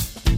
Thank you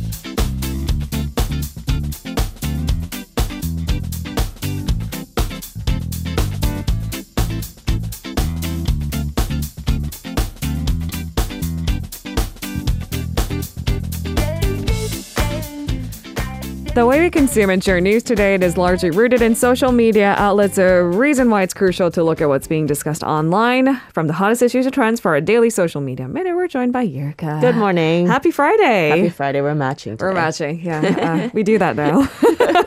The way we consume and share news today is largely rooted in social media outlets, a reason why it's crucial to look at what's being discussed online. From the hottest issues to trends for our daily social media minute, we're joined by Yurka. Good morning. Happy Friday. Happy Friday. We're matching. Today. We're matching. Yeah, uh, we do that now.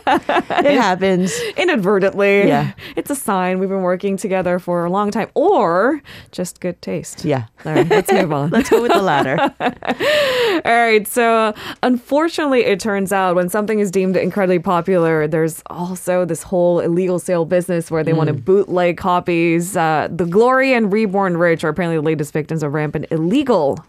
it happens. Inadvertently. Yeah. It's a sign we've been working together for a long time or just good taste. Yeah. All right, let's move on. Let's go with the latter. All right. So, unfortunately, it turns out when something is deemed incredibly popular, there's also this whole illegal sale business where they want to bootleg copies. Uh, the Glory and Reborn Rich are apparently the latest victims of rampant illegal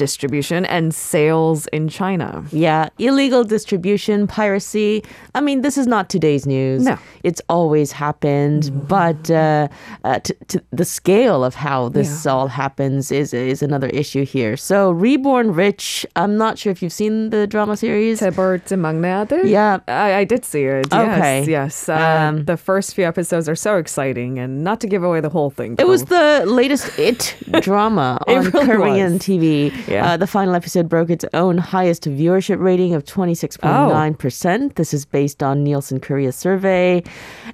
distribution and sales in China. yeah. Illegal distribution, piracy. I mean, this is not today's news. No. It's always happened, but uh, uh, t- t- the scale of how this Yeah. all happens is is another issue here. So, Reborn Rich. I'm not sure if you've seen the drama series. Tebert 막내 아들? Yeah. I, I did see it. Okay. Yes, yes. Uh, Um, the first few episodes are so exciting, and not to give away the whole thing. It was but- the latest It drama It on really Korean was. TV. Yeah. Uh, the final episode broke its own highest viewership rating of 26.9%. This is based on Nielsen Korea survey.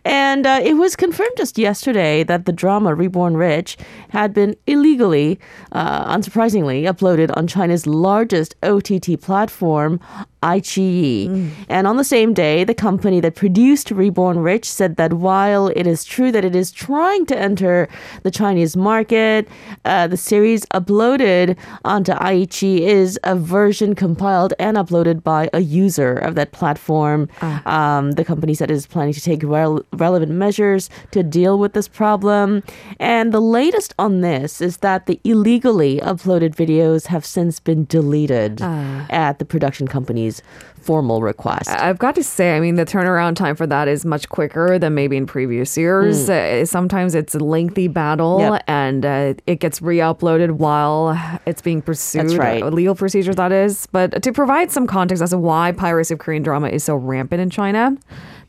And uh, it was confirmed just yesterday that the drama Reborn Rich had been illegally, uh, unsurprisingly, uploaded on China's largest OTT platform, iQIYI. And on the same day, the company that produced Reborn Rich said that while it is true that it is trying to enter the Chinese market, uh, the series uploaded onto iQIYI is a version compiled and uploaded by a user of that platform. Um, the company said it is planning to take rel- relevant measures to deal with this problem. And the latest on this is that the illegally uploaded videos have since been deleted at the production company's formal request. I've got to say, I mean, the turnaround time for that is much quicker than maybe in previous years. Uh, sometimes it's a lengthy battle Yep. and uh, it gets re uploaded while it's being pursued. That's right. Legal procedures, that is. But to provide some context as to why piracy of Korean drama is so rampant in China,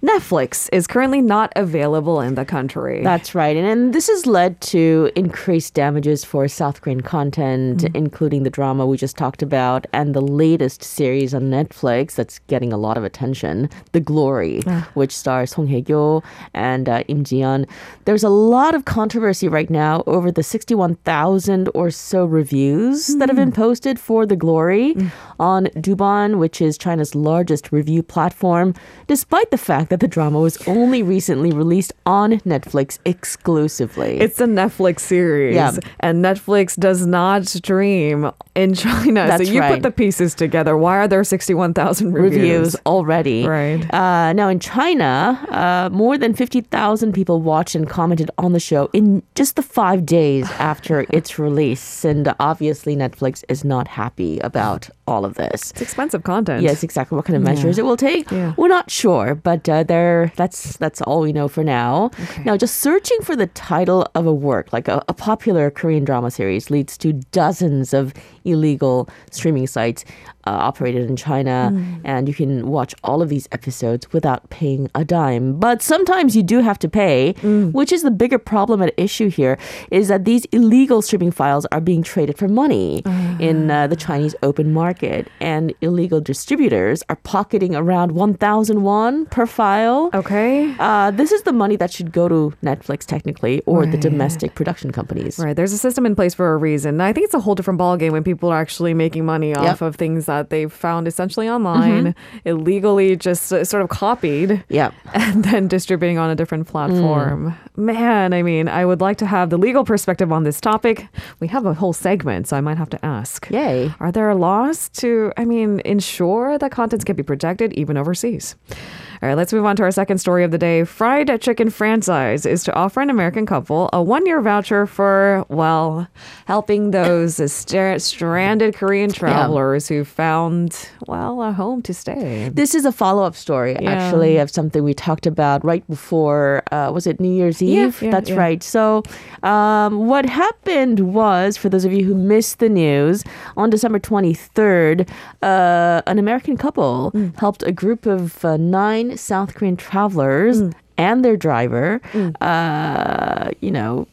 Netflix is currently not available in the country. That's right. And, and this has led to increased damages for South Korean content, mm-hmm. including the drama we just talked about and the latest series on Netflix that's getting a lot of attention, The Glory, ah. which stars Song Hye-kyo and uh, Im Ji-yeon. There's a lot of controversy right now over the 61,000 or so reviews that have been hmm. posted for The Glory mm. on Douban, which is China's largest review platform, despite the fact that the drama was only recently released on Netflix exclusively. It's a Netflix series. Yeah. And Netflix does not stream in China. That's so you right. put the pieces together. Why are there 61,000 reviews? reviews already. Right. Uh, now in China, uh, more than 50,000 people watched and commented on the show in just the five days after its release. And obviously, Netflix is not happy about all of this. It's expensive content. Yes, exactly. What kind of measures it will take, Yeah. we're not sure, but uh, there. That's that's all we know for now. Now, just searching for the title of a work, like a, a popular Korean drama series, leads to dozens of illegal streaming sites uh, operated in China, and you can watch all of these episodes without paying a dime. But sometimes you do have to pay, which is the bigger problem at issue here. Is that these illegal streaming files are being traded for money in uh, the Chinese open market, and illegal distributors are pocketing around 1,000 won per file. Okay. Uh, this is the money that should go to Netflix, technically, or the domestic production companies. Right. There's a system in place for a reason. I think it's a whole different ballgame when people are actually making money off Yep. Mm-hmm. of things that they've found essentially online, illegally just uh, sort of copied. Yeah. and then distributing on a different platform. Man, I mean, I would like to have the legal perspective on this topic. We have a whole segment, so I might have to ask. Yay. Are there laws to, I mean, ensure that contents can be protected even overseas? All right, let's move on to our second story of the day. Fried Chicken Franchise is to offer an American couple a one year voucher for, well, helping those st- stranded Korean travelers who found, well, a home to stay. This is a follow up story, Yeah. actually, of something we talked about right before, uh, was it New Year's Yeah, Eve? yeah, That's yeah. right. So, um, what happened was, for those of you who missed the news, on December 23rd, uh, an American couple Mm. helped a group of uh, nine South Korean travelers Mm. and their driver, uh, you know,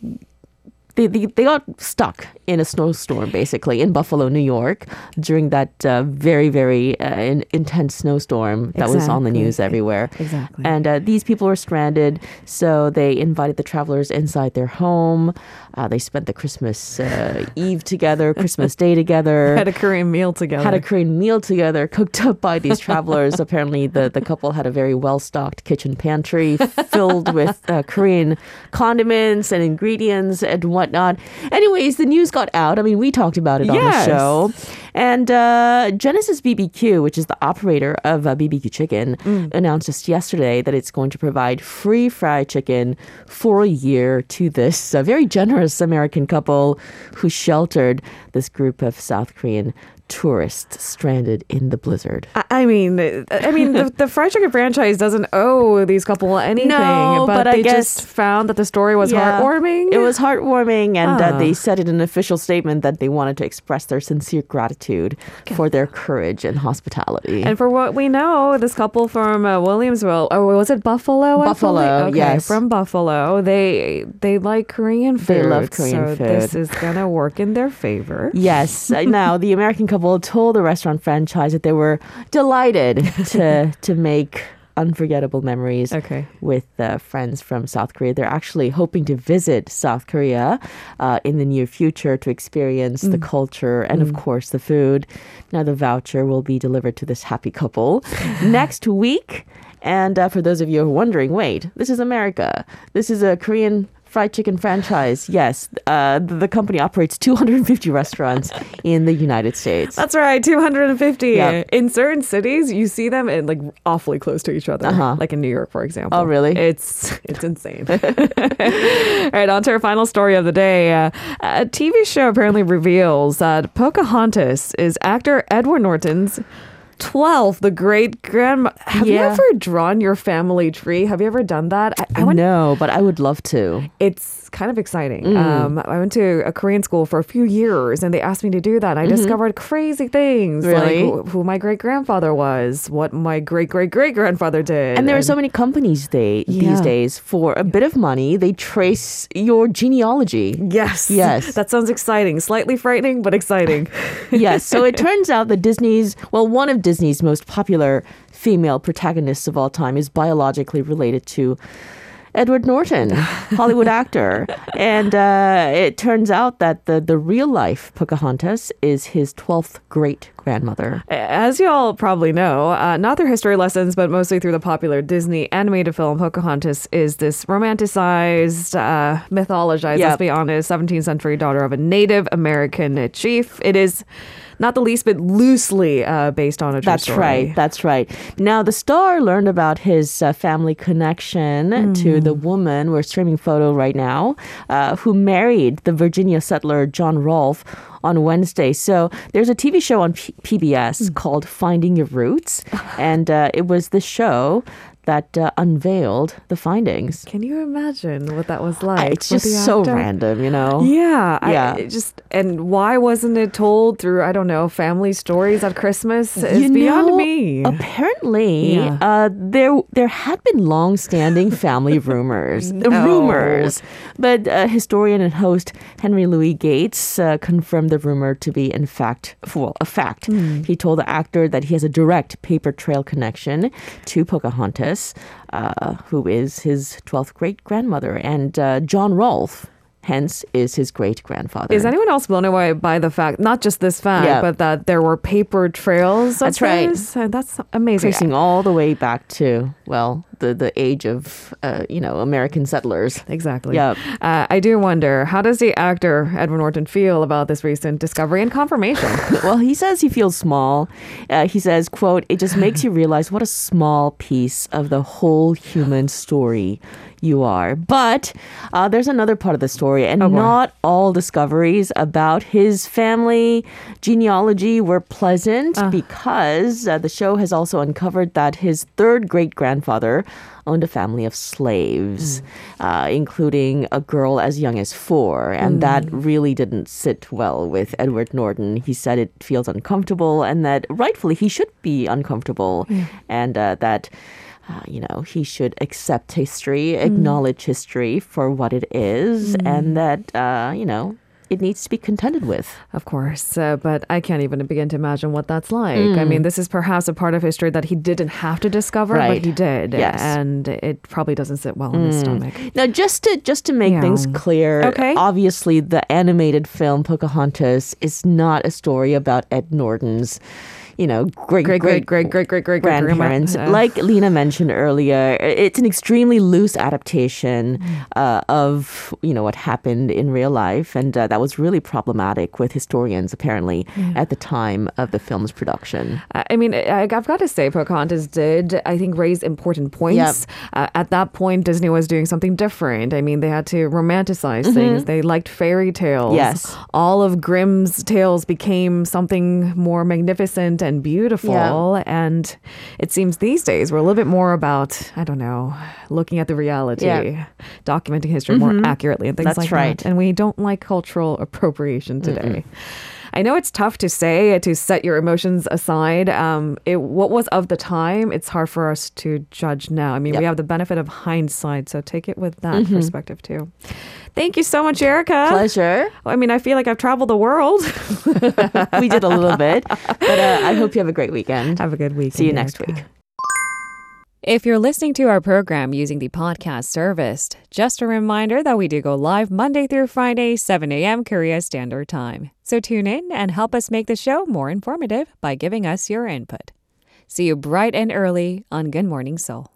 they, they, they got stuck in a snowstorm basically in Buffalo, New York during that uh, very, very uh, in, intense snowstorm that was on the news everywhere. Exactly. And uh, these people were stranded, so they invited the travelers inside their home. Uh, they spent the Christmas uh, Eve together, Christmas Day together Had a Korean meal together. had a Korean meal together cooked up by these travelers. Apparently, the, the couple had a very well stocked kitchen pantry filled with uh, Korean condiments and ingredients and whatnot. Anyways, the news got out. I mean, we talked about it on the show. And uh, Genesis BBQ, which is the operator of uh, BBQ Chicken, announced just yesterday that it's going to provide free fried chicken for a year to this uh, very generous American couple who sheltered this group of South Korean tourists stranded in the blizzard. I- I mean, I mean, the, the fried chicken franchise doesn't owe these couple anything, No, but, but I they guess- just found that the story was Yeah. heartwarming. It was heartwarming, and uh, Ah. they said in an official statement that they wanted to express their sincere gratitude for their courage and hospitality. And for what we know, this couple from uh, Williamsville, or was it Buffalo? Buffalo, okay, yes. from Buffalo. They they like Korean food. They love Korean so food. This is gonna work in their favor. Yes. Uh, now, the American couple told the restaurant franchise that they were delighted to to make unforgettable memories Okay. with uh, friends from South Korea. They're actually hoping to visit South Korea uh, in the near future to experience the culture and, of course, the food. Now, the voucher will be delivered to this happy couple next week. And uh, for those of you who are wondering, wait, this is America. This is a Korean fried chicken franchise. Yes, uh, the, company operates 250 restaurants in the United States. That's right, 250. Yeah. In certain cities, you see them in like awfully close to each other. Uh-huh. Like in New York, for example. Oh, really? It's it's insane. All right, on to our final story of the day. Uh, a TV show apparently reveals that Pocahontas is actor Edward Norton's 12th, the great grandma. Have you ever drawn your family tree? Have you ever done that? I, I no, but I would love to. it's kind of exciting. Mm. Um, I went to a Korean school for a few years, and they asked me to do that. And I discovered crazy things, Mm-hmm. Really? like who, my great grandfather was, what my great great great grandfather did, And there are so many companies they Yeah. these days for a bit of money they trace your genealogy. Yes, Yes. that sounds exciting. Slightly frightening, but exciting. yes, so it turns out that Disney's well one of Disney's most popular female protagonists of all time is biologically related to Edward Norton, Hollywood actor. And uh, it turns out that the, the real life Pocahontas is his 12th great grandmother. As you all probably know, uh, not through history lessons, but mostly through the popular Disney animated film, Pocahontas is this romanticized, uh, mythologized, Yep. let's be honest, 17th century daughter of a Native American chief. It is not the least bit loosely uh, based on a true That's story. right. That's right. Now, the star learned about his uh, family connection to the woman, we're streaming photo right now, uh, who married the Virginia settler John Rolfe on Wednesday. So there's a TV show on P- PBS called Finding Your Roots. and uh, it was the show that uh, unveiled the findings. Can you imagine what that was like? it's just so random, you know? Yeah, Yeah. I, it just and why wasn't it told through I don't know family stories at Christmas? Is You beyond know, me. Apparently, Yeah. uh, there there had been long-standing family rumors, No. rumors, but uh, historian and host Henry Louis Gates uh, confirmed the rumor to be in fact, well, a fact. Hmm. He told the actor that he has a direct paper trail connection to Pocahontas, uh, who is his twelfth great grandmother, and uh, John Rolfe. Hence, is his great grandfather. Is anyone else blown away by the fact, not just this fact, Yeah. but that there were paper trails? of That's right. this? That's amazing. tracing all the way back to well the, the age of, uh, you know, American settlers. Exactly. Yep. Uh, I do wonder, how does the actor Edward Norton feel about this recent discovery and confirmation? well, he says he feels small. Uh, he says, quote, it just makes you realize what a small piece of the whole human story you are. But uh, there's another part of the story, and Oh, not all discoveries about his family genealogy were pleasant because uh, the show has also uncovered that his third great grandfather owned a family of slaves, uh, including a girl as young as four. And that really didn't sit well with Edward Norton. He said it feels uncomfortable and that rightfully he should be uncomfortable and uh, that. Uh, you know, he should accept history, acknowledge history for what it is, and that, uh, you know, it needs to be contended with. Of course, uh, but I can't even begin to imagine what that's like. I mean, this is perhaps a part of history that he didn't have to discover, Right. but he did. Yes. And it probably doesn't sit well in his stomach. Now, just to just to make Yeah. things clear, Okay. obviously the animated film Pocahontas is not a story about Ed Norton's, you know, great Great, great, great, great, great, great, great grandparents. uh, like Lena mentioned earlier, it's an extremely loose adaptation uh, of you know what happened in real life, and uh, that was really problematic with historians apparently at the time of the film's production. I mean, I, I've got to say, Pocahontas did, I think, raise important points. Uh, at that point, Disney was doing something different. I mean, they had to romanticize things. They liked fairy tales. Yes. All of Grimm's tales became something more magnificent and beautiful. And it seems these days we're a little bit more about, I don't know, looking at the reality, Yeah. documenting history more mm-hmm. accurately and things That's like right. that. And we don't like cultural appropriation today. I know it's tough to say to set your emotions aside. Um, it, what was of the time, it's hard for us to judge now. I mean, Yep. we have the benefit of hindsight, so take it with that perspective too. Thank you so much, Erica. Pleasure. I mean, I feel like I've traveled the world. we did a little bit, but uh, I hope you have a great weekend. have a good week. See you next week. If you're listening to our program using the podcast service, just a reminder that we do go live Monday through Friday, 7 a.m. Korea Standard Time. So tune in and help us make the show more informative by giving us your input. See you bright and early on Good Morning Seoul.